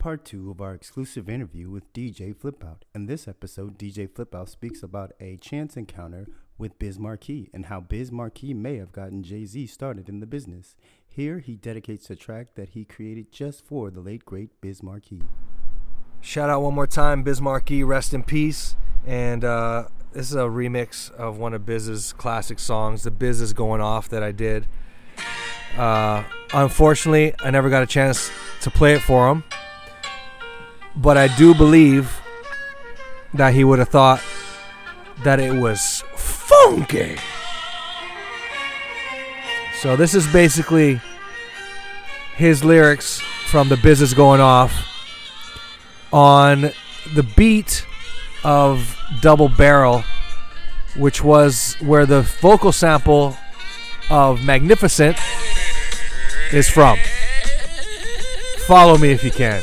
part two of our exclusive interview with DJ Flipout. In this episode, DJ Flipout speaks about a chance encounter with Biz Markie and how Biz Markie may have gotten Jay Z started in the business. Here, he dedicates a track that he created just for the late great Biz Markie. Shout out one more time, Biz Markie, rest in peace. And uh, this is a remix of one of Biz's classic songs, The Biz is Going Off, that I did. Uh, unfortunately, I never got a chance to play it for him but I do believe that he would have thought that it was funky. So this is basically his lyrics from The Biz is Going Off on the beat of Double Barrel, which was where the vocal sample of Magnificent is from. Follow me if you can.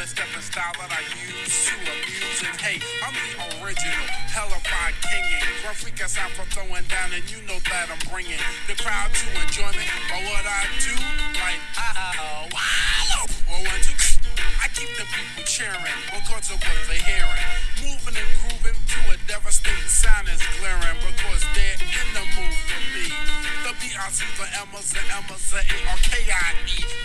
the stepping style that I use to amuse and hate. I'm the original, hellified kinging. Rough freak aside from throwing down, and you know that I'm bringing the crowd to enjoyment. But what I do, like, oh, uh, wow, I keep the people cheering because of what they're hearing. Moving and grooving to a devastating sound is glaring because they're in the mood for me. The B-I-C, the M's, the M's, the A-R-K-I-E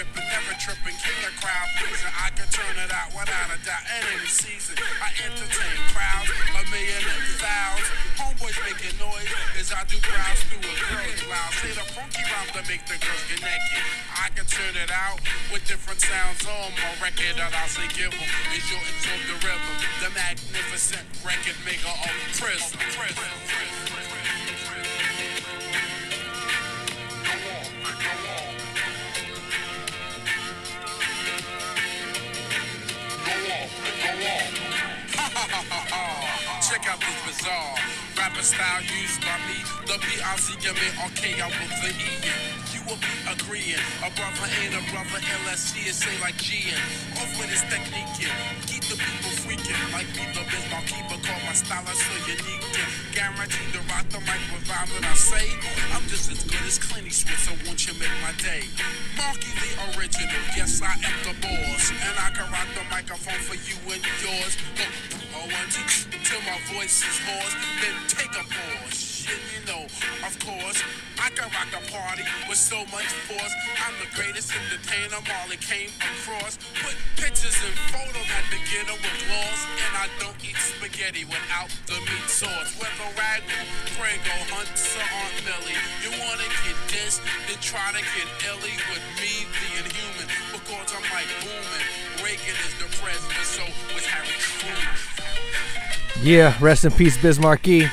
ripping, never tripping, killer crowd pleaser. I can turn it out without a doubt at any season. I entertain crowds, a million and thousands. Homeboys making noise as I do browse through a girl's loud. Say the funky rhymes that make the girls get naked. I can turn it out with different sounds on my record that I'll say give them. Is you'll the rhythm, the magnificent record maker of prison. prison, prison. check out this bizarre rapper style used by me. The Beyonce give me okay, I will the E. You will be agreeing. A brother ain't a brother unless she is say like Gian. Off with his technique, keep the people freaking. Like me, the biz keeper call my style so unique. Guaranteed to rock the mic with rhyme when I say. I'm just as good as Clint Eastwood, so won't you make my day? Marky the original, yes I am the boss, and I can rock the microphone for you and yours. Look, I want till my voice is hoarse, then take a pause. Shit, you know, of course, I can rock a party with so much force. I'm the greatest entertainer Molly came across. Put pictures and photos at the ghetto with gloss, and I don't eat spaghetti without the meat sauce. Whether ragu, Pringle, Hunts, or Aunt Millie, you wanna get this, then try to get illy with me being human, because I'm like booming. Reagan is the president, so was Harry. Yeah, rest in peace, Biz Markie.